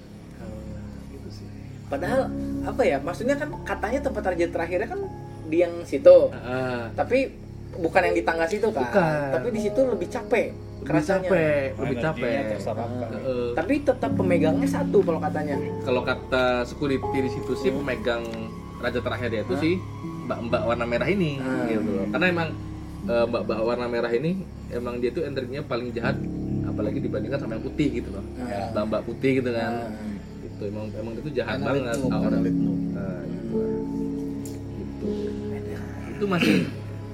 Gitu sih. Padahal apa ya? Maksudnya kan katanya tempat raja terakhirnya kan di yang situ. ah Tapi bukan yang di tangga situ kan Bukan. tapi di situ lebih capek lebih kerasanya capek lebih Energinya capek. Heeh. tapi tetap pemegangnya satu kalau katanya kalau kata security di situ sih pemegang raja terakhir itu Hah? sih mbak-mbak warna merah ini Hmm. gitu loh. karena emang eh, mbak-mbak warna merah ini emang dia tuh energinya paling jahat apalagi dibandingkan sama yang putih gitu loh Ya. mbak-mbak putih gitu kan Hmm. itu emang emang itu jahat Analit banget aura. Nah, gitu. Gitu. itu masih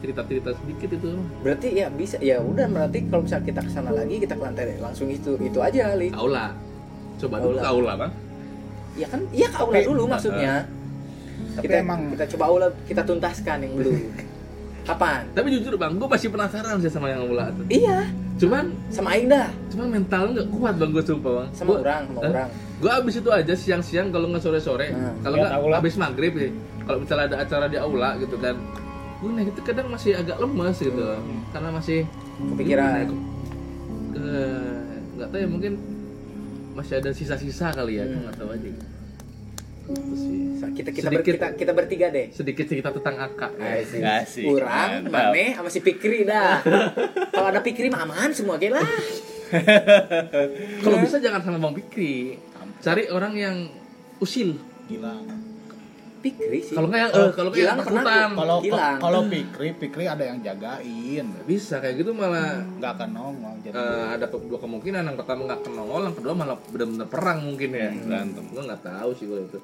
cerita-cerita sedikit itu. Berarti ya bisa ya udah berarti kalau misalnya kita ke sana lagi kita ke lantai langsung itu itu aja li. Aula coba dulu Aula. ke aula bang. Ya kan iya ke aula Tapi- dulu maksudnya. Tapi kita emang- kita coba aula kita tuntaskan yang dulu. (laughs) Kapan? Tapi jujur bang gue masih penasaran sih sama yang aula tuh iya. Cuman sama Aing dah cuman mentalnya nggak kuat bang gue sumpah bang. Sama orang sama orang. Gue abis itu aja siang-siang kalau nggak sore-sore. Hmm. kalau Lihat nggak abis maghrib sih kalau misalnya ada acara di aula gitu kan gue nah itu kadang masih agak lemes gitu karena masih kepikiran Eh, nggak tahu ya mungkin masih ada sisa-sisa kali ya Hmm. nggak tahu aja sih kita kita, ber- Sedikit. kita kita bertiga deh sedikit cerita tentang akak ya. Asik. Mane, sama si Pikri dah. (laughs) Kalau ada Pikri mah aman semua ge lah. kalau bisa jangan sama bang Pikri cari orang yang usil Gila. Pikri sih. kalau nggak yang eh kalau nggak yang Gilang pernah takutan tuh. Kalau kalau Pikri, Pikri ada yang jagain. Bisa kayak gitu malah Nggak akan nongol jadi. Eh, ada dua kemungkinan yang pertama nggak kenal yang kedua malah benar-benar perang mungkin ya berantem gue nggak tahu sih kalau itu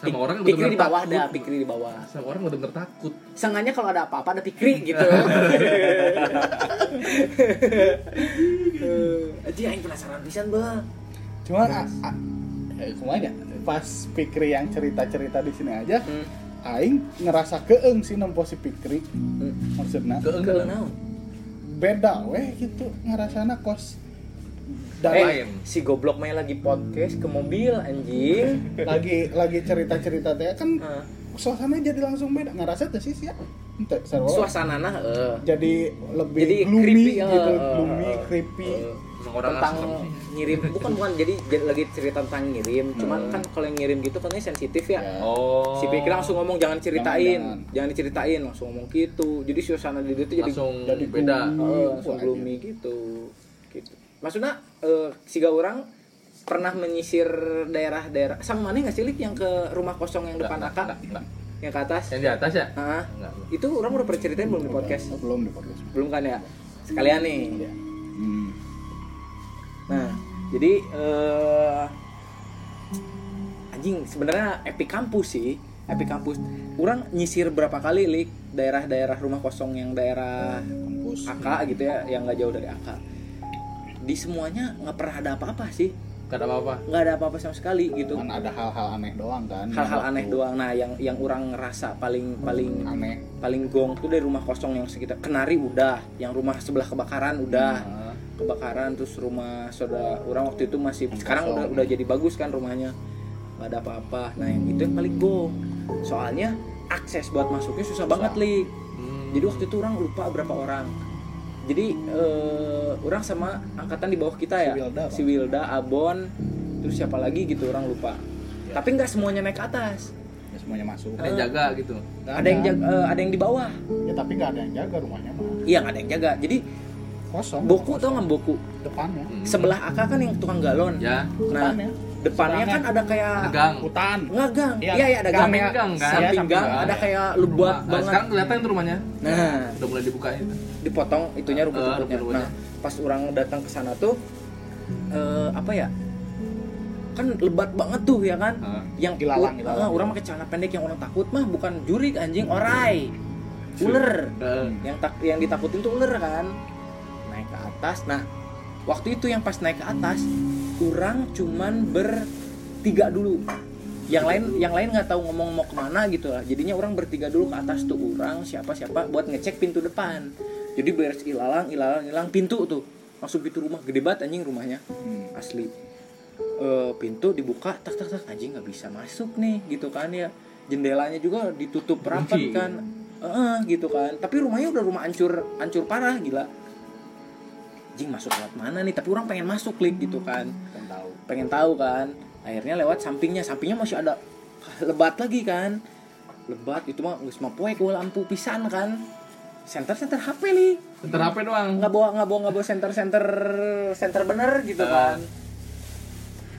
sama Pik- orang Pikri benar-benar di bawah takut. dah, Pikri di bawah. sama orang benar-benar takut Sengaja kalau ada apa-apa ada Pikri gitu. (laughs) Aji aing penasaran pisan, Bang. Cuma eh, kumanya pas Pikri yang cerita-cerita di sini aja, Hmm. aing ngerasa keeng sih nempo si Pikri. Hmm. Maksudnya Keeng Ke beda weh gitu ngerasana kos Eh, dari Lain. si goblok main lagi podcast ke mobil anjing. (laughs) lagi lagi cerita-cerita teh kan Heeh. suasananya jadi langsung beda ngerasa tuh sih sih ya Ente, sarua. Suasanana heeh. jadi lebih Jadi gloomy creepy, gitu eh, gloomy eh, creepy Eh, orang tentang serem sih. ngirim bukan bukan jadi, jadi lagi cerita tentang ngirim. Cuman Hmm. kan kalau yang ngirim gitu katanya sensitif ya. Ya. oh. Si Pikir langsung ngomong jangan ceritain Jangan, jangan, diceritain. Langsung ngomong gitu. Jadi suasana di situ jadi langsung jadi beda. gloomy. eh, langsung gloomy gitu. Gitu. Maksudnya eh, si orang pernah menyisir daerah-daerah sama mana nggak sih Lik, yang ke rumah kosong yang depan Nggak, Aka? nggak, nggak. yang ke atas? Yang di atas ya? Itu orang udah pernah ceritain belum di podcast? belum di podcast. Belum kan ya? Sekalian nih. Iya. Hmm. Nah, jadi eh anjing sebenarnya epic kampus sih, epic kampus. Orang nyisir berapa kali lik daerah-daerah rumah kosong yang daerah kampus AK gitu ya, yang nggak jauh dari AK. Di semuanya nggak pernah ada apa-apa sih, nggak ada apa-apa nggak ada apa-apa sama sekali gitu. kan ada hal-hal aneh doang kan Hal-hal aneh doang. Nah, yang yang orang ngerasa paling paling aneh paling gong tuh dari rumah kosong yang sekitar Kenari udah, yang rumah sebelah kebakaran udah. Nah, kebakaran terus rumah saudara orang waktu itu masih sekarang udah udah jadi bagus kan rumahnya. Nggak ada apa-apa. Nah yang itu yang paling go. Soalnya akses buat masuknya susah, Susah. banget li. Hmm. jadi waktu itu orang lupa berapa orang. Jadi eh, orang sama angkatan di bawah kita ya. Si Wilda, si Wilda Abon terus siapa lagi gitu orang lupa. Ya. tapi nggak semuanya naik ke atas. Ya semuanya masuk. Ada yang jaga gitu. Nggak ada yang jaga, eh, ada yang di bawah. Ya tapi nggak ada yang jaga rumahnya mah iya nggak ada yang jaga. Jadi kosong boku kosong. tau nggak boku depannya Hmm. sebelah akak kan yang tukang galon ya nah depannya depannya kan ada kayak ada gang hutan Enggak gang. Iya, Iya, iya ada gang. samping gang kan Samping samping gang gang, ada ya. kayak lebat Nah, banget. sekarang kelihatan tuh rumahnya Nah, udah mulai dibuka itu dipotong itunya Eh, rumput-rumputnya. rumput-rumputnya. Nah, pas orang datang ke sana tuh eh apa ya? Kan lebat banget tuh ya kan? Heeh. Yang Ilalang, u- ilalang. ah, orang pakai celana pendek yang orang takut mah bukan jurik anjing, orai. Ular. Eh, Yang tak yang ditakutin tuh ular kan. Ke atas. Nah, waktu itu yang pas naik ke atas, orang cuman bertiga dulu. Yang lain yang lain nggak tahu ngomong mau ke mana gitu lah. Jadinya orang bertiga dulu ke atas tuh orang siapa siapa buat ngecek pintu depan. Jadi beres ilalang ilalang ilalang pintu tuh. Masuk pintu rumah gede banget anjing rumahnya Hmm. asli. Eh, pintu dibuka tak tak tak anjing nggak bisa masuk nih gitu kan ya. Jendelanya juga ditutup rapat kan. Heeh, gitu kan. Tapi rumahnya udah rumah hancur hancur parah gila. Anjing masuk lewat mana nih? Tapi orang pengen masuk klik gitu kan. Kan tahu. Pengen tahu kan. Akhirnya lewat sampingnya. Sampingnya masih ada lebat lagi kan. Lebat itu mah nggak semua poe ku lampu pisan kan. Center center HP nih. Center HP doang. nggak bawa nggak bawa nggak bawa center center center bener gitu Ah. kan.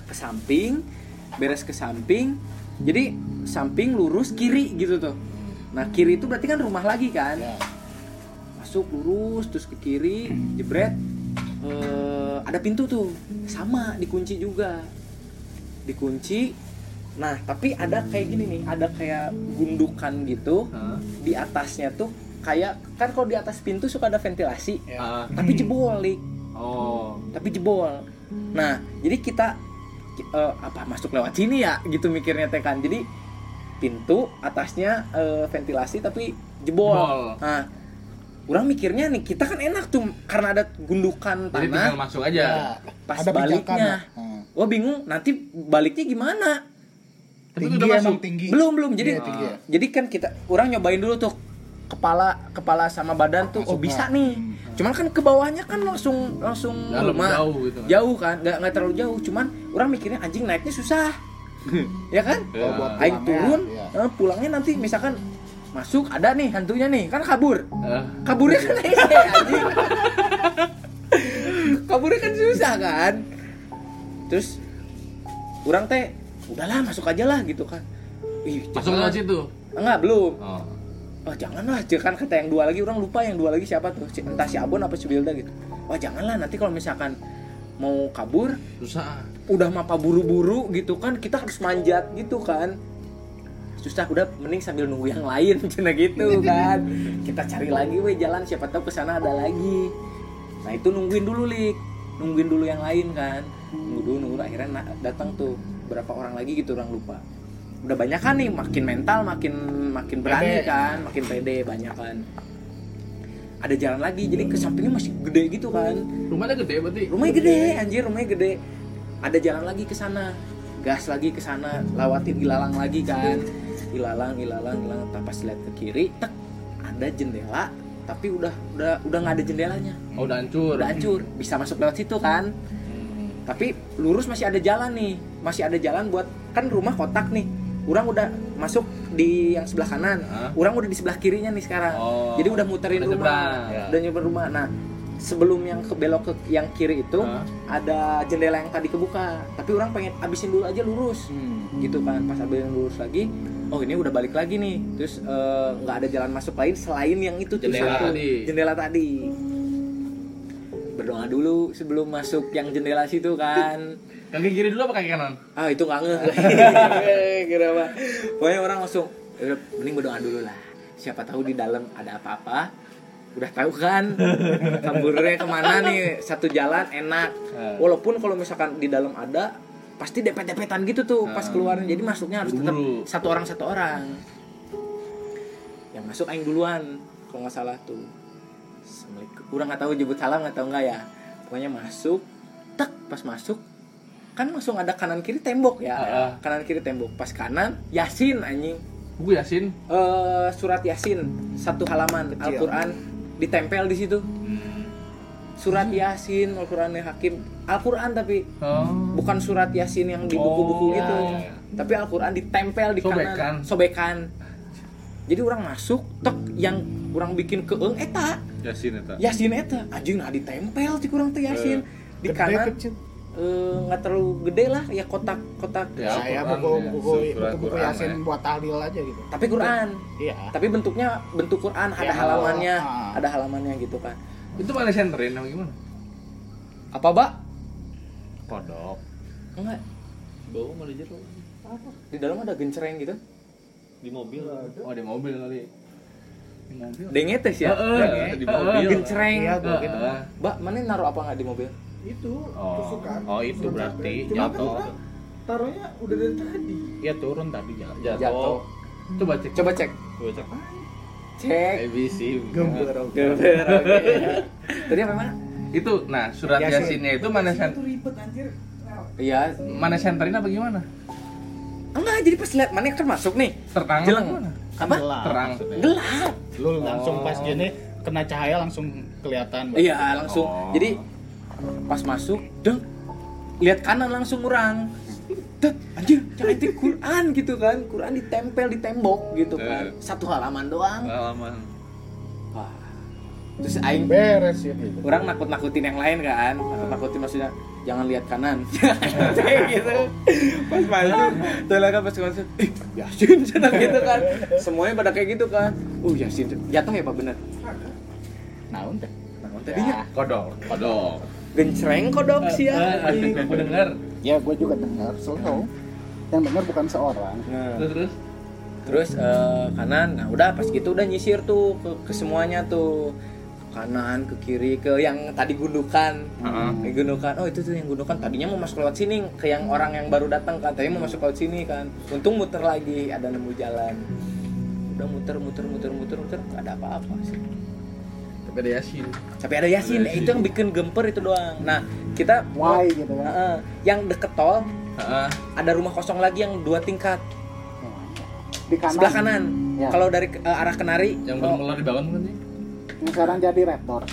Ke samping beres ke samping. Jadi samping lurus kiri gitu tuh. Nah kiri itu berarti kan rumah lagi kan. Ya. masuk lurus terus ke kiri jebret Eh, ada pintu tuh sama dikunci juga dikunci nah tapi ada kayak gini nih ada kayak gundukan gitu Hah? di atasnya tuh kayak kan kalau di atas pintu suka ada ventilasi Ya. Ah, tapi jebol Lik. oh. tapi jebol nah jadi kita ki- eh, apa masuk lewat sini ya gitu mikirnya teh kan jadi pintu atasnya eh, ventilasi tapi jebol Jebol. nah orang mikirnya nih kita kan enak tuh karena ada gundukan Jadi tinggal tanah masuk aja. Ya, pas ada baliknya. ya. Hmm. wah bingung nanti baliknya gimana Tapi tinggi udah masuk. tinggi belum belum jadi Iya, tinggi ya. jadi kan kita orang nyobain dulu tuh kepala kepala sama badan tuh oh Masuk bisa nggak? nih Hmm. cuman kan ke bawahnya kan langsung langsung Dalam, lemah. jauh gitu kan. jauh kan nggak nggak terlalu jauh cuman orang mikirnya anjing naiknya susah (laughs) ya kan Ya. Oh, buat Aing pulangnya, turun ya. pulangnya nanti misalkan masuk ada nih hantunya nih kan kabur. Eh, kaburnya kan ese (laughs) anjing. Kaburnya kan susah kan. Terus orang teh udahlah masuk aja lah gitu kan. Ih, masuk lewat situ. enggak belum. Oh. oh janganlah jangan kata yang dua lagi orang lupa yang dua lagi siapa tuh entah si Abon apa si Bilda gitu. Wah janganlah nanti kalau misalkan mau kabur Susah. udah mapa buru-buru gitu kan kita harus manjat gitu kan susah udah mending sambil nunggu yang lain (laughs) cina gitu kan. Kita cari lagi weh jalan siapa tahu ke sana ada lagi. Nah itu nungguin dulu lik. Nungguin dulu yang lain kan. Nunggu dulu nunggu akhirnya datang tuh berapa orang lagi gitu orang lupa. Udah banyak kan nih makin mental makin makin berani Pede. kan makin pede banyak kan. Ada jalan lagi jadi ke sampingnya masih gede gitu kan. Rumahnya gede berarti. rumahnya gede anjir rumahnya gede. Ada jalan lagi ke sana gas lagi ke sana lewatin ilalang lagi kan ilalang ilalang ilalang tak pas lihat ke kiri tek ada jendela tapi udah udah udah nggak ada jendelanya Oh, udah hancur. udah hancur bisa masuk lewat situ kan tapi lurus masih ada jalan nih masih ada jalan buat kan rumah kotak nih orang udah masuk di yang sebelah kanan Hah? orang udah di sebelah kirinya nih sekarang Oh. jadi udah muterin Udah rumah. Ya. udah nyebrang rumah nah sebelum yang ke belok ke yang kiri itu Hah? ada jendela yang tadi kebuka tapi orang pengen abisin dulu aja lurus Hmm. gitu kan pas abisin lurus lagi oh ini udah balik lagi nih. Terus eh, nggak ada jalan masuk lain selain yang itu tuh Jendela satu. tadi. jendela tadi. Berdoa dulu sebelum masuk yang jendela situ kan. (laughs) Kaki kiri dulu apa kaki kanan? ah itu nggak ngeh (laughs) (laughs) kira apa. Pokoknya orang langsung "Ya udah mending berdoa dulu lah. Siapa tahu di dalam ada apa-apa. Udah tahu kan? Kaburnya ke mana nih? Satu jalan enak. Eh. walaupun kalau misalkan di dalam ada pasti depet-depetan gitu tuh pas Ah. keluarin jadi masuknya harus tetap satu orang satu orang. Yang masuk aing duluan kalau nggak salah tuh. Assalamualaikum. kurang nggak tahu jemput salam nggak tahu nggak ya. Pokoknya masuk tek pas masuk kan langsung ada kanan kiri tembok ya. Ah, ah. kanan kiri tembok. Pas kanan yasin anjing. Buku Yasin. Eh, surat yasin. Satu halaman. Al-Quran. Ditempel di situ surat yasin Al-Quran Hakim Al-Quran tapi Oh. bukan surat yasin yang di buku-buku Oh, gitu iya, iya. tapi Al-Quran ditempel di Sobekan. kanan sobekan jadi orang masuk tek yang orang bikin keeng eta Yasin eta. yasin eta anjing nah ditempel ti kurang teh yasin di Gede, kanan kecil. eh, nggak terlalu gede lah ya kotak kotak Ya, saya buku ya. buku Surat buku Quran, yasin ya. buat tahlil aja gitu tapi Quran iya tapi bentuknya bentuk Quran ada Ya, halamannya ah. ada halamannya gitu kan Itu mana senterin apa gimana? apa mbak kodok enggak Bau malah jero. di dalam ada gencereng gitu Di mobil. Oh, di mobil kali. Di mobil. dengetes ya Heeh, di mobil. gencereng Iya, gua gitu. Mbak mana naruh apa nggak di mobil itu Oh. tusukan Oh, itu berarti Cuma kan jatuh. orang taruhnya udah dari tadi iya turun tadi jalan jatuh Coba cek. coba cek Gua cek. Cek. ABC. gember oke. (laughs) Tadi apa mana Itu nah surat Yasin. Yasinnya itu mana sen itu ribet anjir. Iya. mana senterin apa gimana? enggak jadi pas lihat mana kan masuk nih? Terang Jeleng. apa? Gelap Terang. gelap lu langsung Oh. pas gini kena cahaya langsung kelihatan iya langsung. Oh. jadi pas masuk deng lihat kanan langsung orang Tet, anjir jangan itu Quran gitu kan Quran ditempel di tembok gitu kan Eh. satu halaman doang Pengalaman. wah terus aing beres ya gitu orang nakut nakutin yang lain kan nakut nakutin maksudnya jangan lihat kanan kayak gitu pas lah kan pas masuk ih yasin cina gitu kan semuanya pada kayak gitu kan uh yasin jatuh ya pak bener naon teh nah tadinya Kodok. Kodok. gencreng kodok sih ya Aku denger. Ya gue juga dengar selalu yang dengar bukan seorang. Nah, Terus terus. terus eh, kanan nah udah pas gitu udah nyisir tuh ke, ke semuanya tuh. Ke kanan ke kiri ke yang tadi gundukan. Heeh. Yang gundukan oh itu tuh yang gundukan. Tadinya mau masuk lewat sini ke yang orang yang baru datang kan. Tadinya mau masuk lewat sini kan. Untung muter lagi ada nemu jalan. Udah muter muter muter muter muter ada apa-apa sih Tapi ada Yasin. tapi ada Yasin. Ada itu yang bikin gemper itu doang. Nah kita why gitu kan Heeh. yang deket tol Heeh. ada rumah kosong lagi yang dua tingkat. Di kanan. Sebelah kanan. Ya. kalau dari eh, arah kenari Yang oh, belum mulai dibangun kan sih? ini sekarang jadi rektor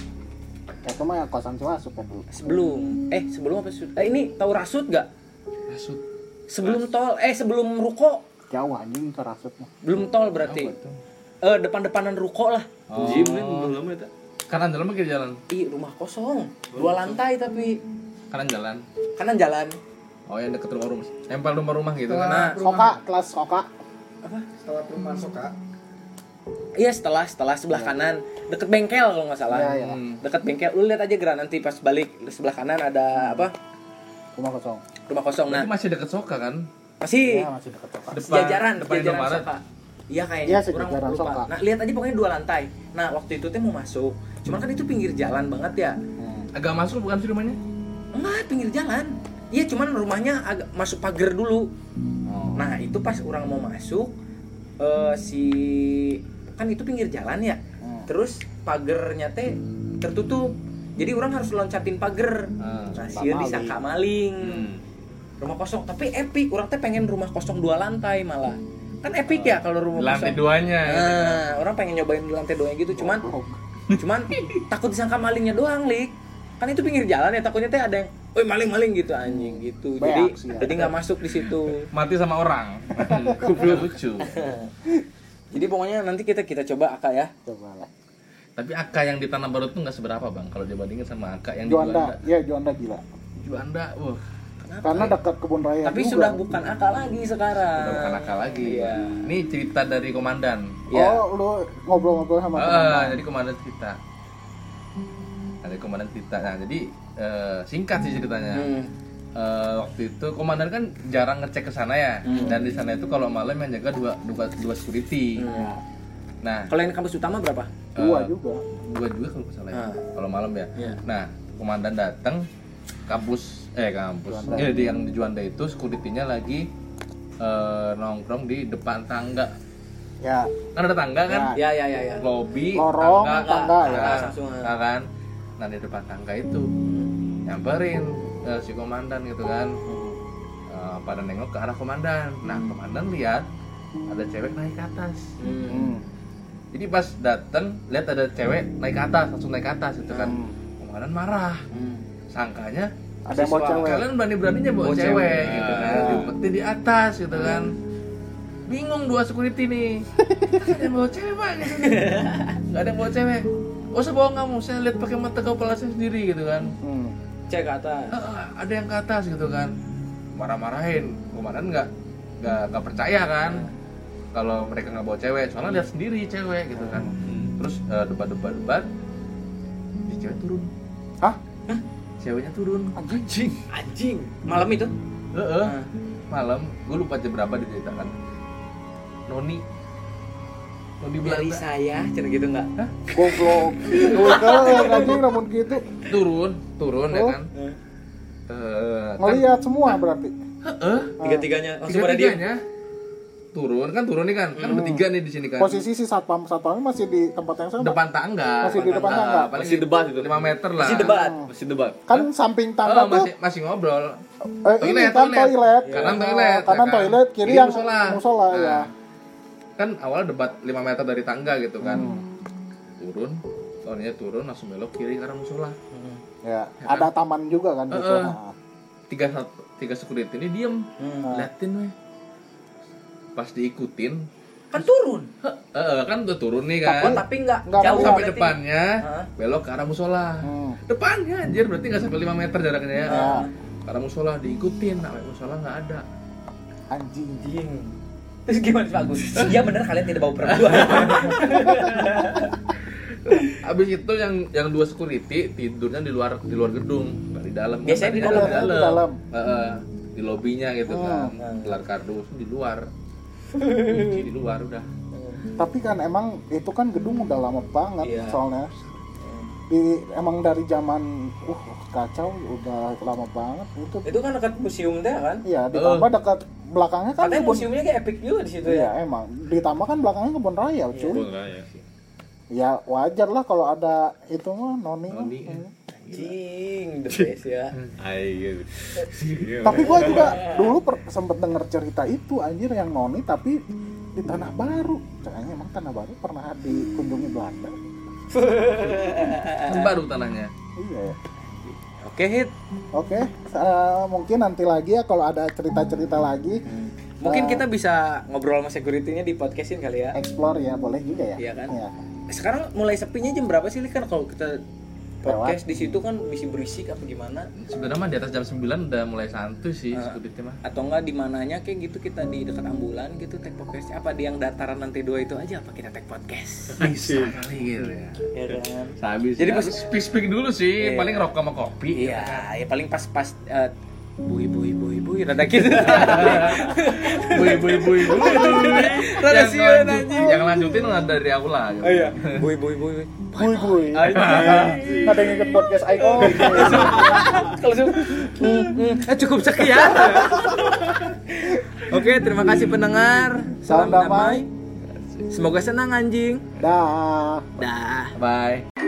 itu mah kosan Ciwasuk kan dulu sebelum. Eh sebelum apa sih? Eh, ini tahu rasut gak Rasut. sebelum tol eh sebelum ruko. Jauh anjing ke Rasut mah. Belum tol berarti. Eh depan-depanan ruko lah. Oh. Jim kan belum lama itu. Kanan jalan kiri jalan. Ih, rumah kosong. Dua lantai tapi. Kanan jalan. kanan jalan. Oh yang deket rumah rumah. Nempel rumah-rumah gitu kan. Nah, Soka kelas Soka. Setelah perumahan Soka. iya setelah setelah sebelah kanan. Deket bengkel kalau nggak salah. Iya, iya. Hmm. deket bengkel. Lu lihat aja gerak nanti pas balik. Sebelah kanan ada apa? Rumah kosong. Rumah kosong. Nah. Berarti masih deket Soka kan? masih. Ya masih dekat Soka. Depan, sejajaran depan sejajaran soka. Iya kayaknya. Iya, kurang sejajaran lupa. Soka. nah lihat aja pokoknya dua lantai. Nah waktu itu teh mau masuk cuman kan itu pinggir jalan banget ya Hmm. Agak masuk bukan sih rumahnya? enggak pinggir jalan iya cuman rumahnya agak masuk pagar dulu Oh. nah itu pas orang mau masuk eh, si kan itu pinggir jalan ya Hmm. terus pagernya teh tertutup jadi orang harus loncatin pagar Ah. nah sieun disangka maling Hmm. rumah kosong tapi epic orang teh pengen rumah kosong dua lantai malah kan epic ya kalau rumah Lantai kosong duanya. nah orang pengen nyobain lantai doang gitu cuman Oh. Cuman takut disangka malingnya doang lik kan itu pinggir jalan ya takutnya teh ada yang woi maling maling gitu anjing gitu jadi sih ya. jadi nggak masuk di situ Mati sama orang. (laughs) Goblok lucu. jadi pokoknya nanti kita kita coba akak ya coba lah Tapi AK yang di Tanah Baru tuh nggak seberapa bang kalau dibandingin sama AK yang di Juanda Juanda. ya Juanda gila Juanda, wah, karena dekat kebun raya tapi juga. sudah bukan akak lagi sekarang udah bukan AK lagi. Iya. Ini cerita dari komandan. ya oh lu ngobrol-ngobrol sama Ah, teman jadi komandan cerita. Ada komandan cerita. Nah, jadi eh, singkat sih ceritanya. Hmm. Eh, waktu itu komandan kan jarang ngecek ke sana ya. Hmm. Dan di sana itu kalau malam yang jaga dua dua, dua security. Hmm. Nah, kalau yang kampus utama berapa dua eh, juga dua juga kalau salah ya. Ah. Kalau malam ya. Iya. Nah, komandan datang kampus eh kampus. Ya, di yang di Juanda itu security-nya lagi eh, nongkrong di depan tangga. ya Kan ada tangga kan? ya ya ya ya Lobby, Lorong, tangga, tangga, ya. nah, nah kan. Nah, di depan tangga itu nyamperin eh, si komandan gitu kan. Eh, pada nengok ke arah komandan. Nah, komandan lihat ada cewek naik ke atas. Hmm. hmm. Jadi pas dateng lihat ada cewek naik ke atas, langsung naik ke atas gitu kan. Hmm. Komandan marah. Hmm. Sangkanya ada yang bawa Siswa cewek kalian berani-beraninya bawa, Bawa cewek, cewek. gitu kan. Ah. Diumpetin di atas gitu kan. Bingung dua security nih. Gak ada yang bawa cewek, Pak gitu. Gak ada yang bawa cewek. Oh, saya bohong kamu, saya lihat pakai mata kepala saya sendiri gitu kan. hmm. cek ke atas "Ah, ada yang ke atas gitu kan. Marah-marahin. Komandan nggak nggak nggak percaya kan. Kalau mereka nggak bawa cewek, soalnya lihat sendiri cewek gitu kan. Terus eh, debat-debat debat, si cewek turun. hah Ceweknya turun. anjing. Anjing. Malam itu? Heeh. Ah. malam. Gue lupa jam berapa diceritakan. Noni. Noni dari Belanda. saya cina gitu nggak? Goblok. Goblok kalau anjing namun gitu. Turun turun ya Oh. kan? Eh, kan ngelihat semua berarti. Heeh. Tiga tiganya langsung tiga pada dia tiganya turun kan turun nih kan kan bertiga nih di sini kan posisi si satpam satpamnya masih di tempat yang sama depan tangga Masih di depan tangga? paling Masih debat itu. 5 meter lah masih debat masih debat kan samping tangga oh, tuh masih masih ngobrol eh, ini Toilet, kan toilet. toilet, Kanan Oh, toilet, kanan ya kan? toilet kiri Kiri yang musola. musola Nah, ya kan awalnya debat 5 meter dari tangga gitu kan Hmm. turun soalnya turun langsung belok kiri arah musola ya ada taman juga kan Heeh. Nah, tiga tiga security ini diem Hmm. Liatin weh pas diikutin Kan turun. Eh, eh, kan udah turun nih Oh, kan. tapi nggak Nggak jauh sampai berarti. depannya Hah? belok ke arah musola. Hmm. Depannya anjir berarti nggak sampai 5 meter jaraknya ya. Ya. Ke arah musola diikutin, sampai musola nggak ada. Anjing. Anjing. Terus gimana Pak Agus? Iya bener kalian tidak bau perempuan. (laughs) Habis itu yang yang dua security tidurnya di luar di luar gedung, nggak di dalam. Biasanya di dalam, di dalam. Di dalam. Di lobinya gitu Hmm. kan. Hmm. Gelar kardus di luar. Kunci di luar udah. Tapi kan emang itu kan gedung udah lama banget Iya. soalnya. Di emang dari zaman uh kacau udah lama banget itu. Itu kan dekat museum teh kan? Iya, ditambah dekat belakangnya kan Katanya kebun. museumnya kayak epic juga di situ Iya, ya. emang. Ditambah kan belakangnya kebun raya, cuy. Pun raya sih. Ya wajar lah kalau ada itu mah noni. Noni, Hmm. Anjing, the best ya. Gitu. Tapi gua juga dulu per- sempet denger cerita itu anjir yang noni tapi di Tanah Baru. Kayaknya emang Tanah Baru pernah dikunjungi Belanda. Baru tanahnya. Iya ya. Oke, hit. Oke, eh, mungkin nanti lagi ya kalau ada cerita-cerita lagi Mungkin Eh. kita bisa ngobrol sama security-nya di podcastin kali ya. explore ya, boleh juga ya. Iya kan? Iya. Sekarang mulai sepinya jam berapa sih kan kalau kita podcast di situ kan bisa berisik apa gimana? Sebenarnya mah di atas jam 9 udah mulai santuy sih Ah. security mah. Atau enggak di mananya kayak gitu kita di dekat ambulan gitu tag podcast apa di yang dataran lantai dua itu aja apa kita tag podcast? (laughs) Bisa kali gitu ya. ya kan? Habis Jadi pas- speak speak dulu sih, Iya. paling rokok sama kopi. Iya, ya paling pas pas eh, bui bui bui bui rada gitu. Bui bui bui bui. Rada siun, lanjut- anjing. Yang lanjutin lah dari aula gitu. Oh iya, bui bui bui. bui. Bui. Ada yang ikut podcast Aiko. Kalau. Eh, cukup sekian. Oke, terima kasih pendengar. Salam damai. Semoga senang anjing. Dah. Dah. Bye.